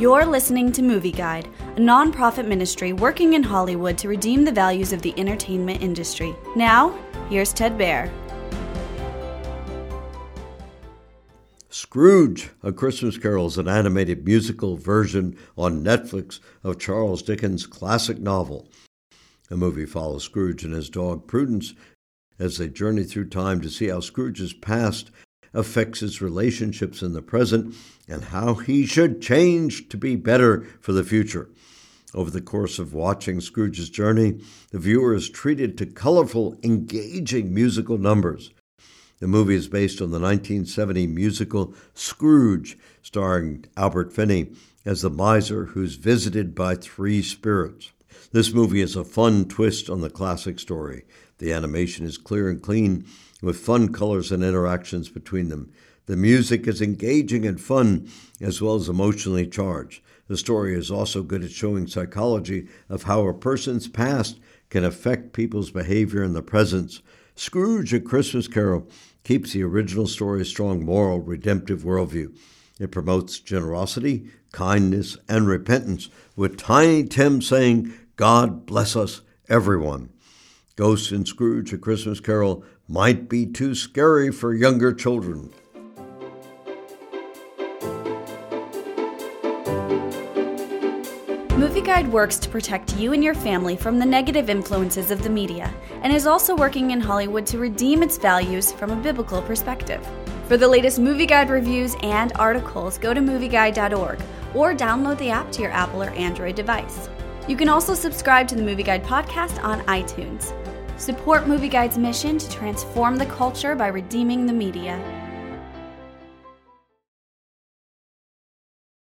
You're listening to Movie Guide, a nonprofit ministry working in Hollywood to redeem the values of the entertainment industry. Now, here's Ted Baehr. Scrooge, A Christmas Carol is an animated musical version on Netflix of Charles Dickens' classic novel. The movie follows Scrooge and his dog Prudence as they journey through time to see how Scrooge's past affects his relationships in the present and how he should change to be better for the future. Over the course of watching Scrooge's journey, the viewer is treated to colorful, engaging musical numbers. The movie is based on the 1970 musical Scrooge, starring Albert Finney as the miser who's visited by three spirits. This movie is a fun twist on the classic story. The animation is clear and clean, with fun colors and interactions between them. The music is engaging and fun, as well as emotionally charged. The story is also good at showing psychology of how a person's past can affect people's behavior in the present. Scrooge, A Christmas Carol, keeps the original story's strong moral, redemptive worldview. It promotes generosity, kindness, and repentance, with Tiny Tim saying, God bless us, everyone. Ghosts and Scrooge, A Christmas Carol might be too scary for younger children. Movie Guide works to protect you and your family from the negative influences of the media and is also working in Hollywood to redeem its values from a biblical perspective. For the latest Movie Guide reviews and articles, go to movieguide.org or download the app to your Apple or Android device. You can also subscribe to the Movie Guide podcast on iTunes. Support Movie Guide's mission to transform the culture by redeeming the media.